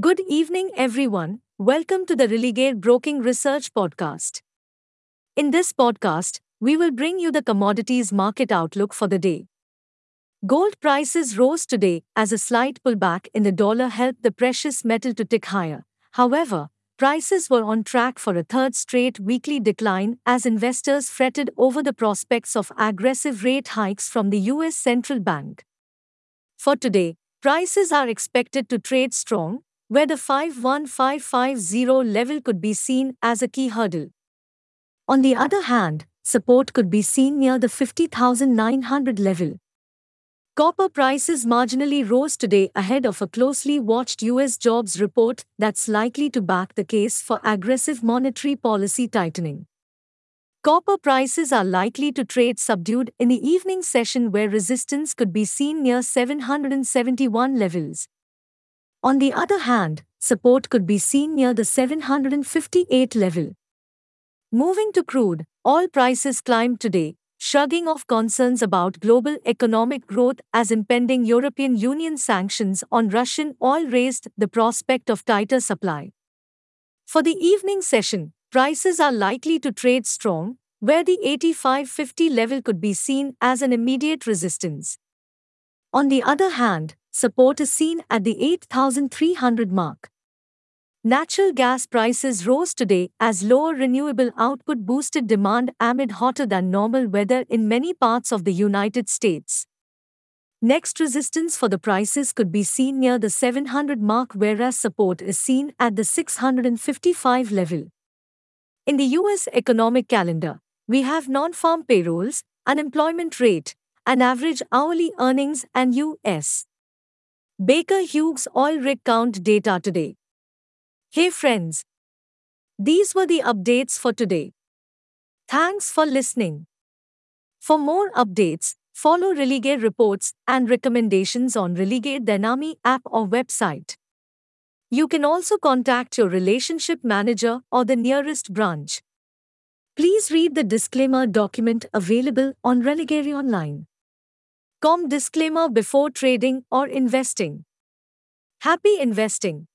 Good evening, everyone. Welcome to the Religare Broking Research Podcast. In this podcast, we will bring you the commodities market outlook for the day. Gold prices rose today as a slight pullback in the dollar helped the precious metal to tick higher. However, prices were on track for a third straight weekly decline as investors fretted over the prospects of aggressive rate hikes from the US Central Bank. For today, prices are expected to trade strong, where the 51550 level could be seen as a key hurdle. On the other hand, support could be seen near the 50,900 level. Copper prices marginally rose today ahead of a closely watched US jobs report that's likely to back the case for aggressive monetary policy tightening. Copper prices are likely to trade subdued in the evening session where resistance could be seen near 771 levels. On the other hand, support could be seen near the 758 level. Moving to crude, oil prices climbed today, shrugging off concerns about global economic growth as impending European Union sanctions on Russian oil raised the prospect of tighter supply. For the evening session, prices are likely to trade strong, where the 85.50 level could be seen as an immediate resistance. On the other hand, support is seen at the 8,300 mark. Natural gas prices rose today as lower renewable output boosted demand amid hotter than normal weather in many parts of the United States. Next resistance for the prices could be seen near the 700 mark whereas support is seen at the 655 level. In the US economic calendar, we have non-farm payrolls, unemployment rate, and average hourly earnings and U.S. Baker Hughes oil rig count data today. Hey friends. These were the updates for today. Thanks for listening. For more updates, follow Religare reports and recommendations on Religare Dynami app or website. You can also contact your relationship manager or the nearest branch. Please read the disclaimer document available on Religare Online. Com disclaimer before trading or investing. Happy investing.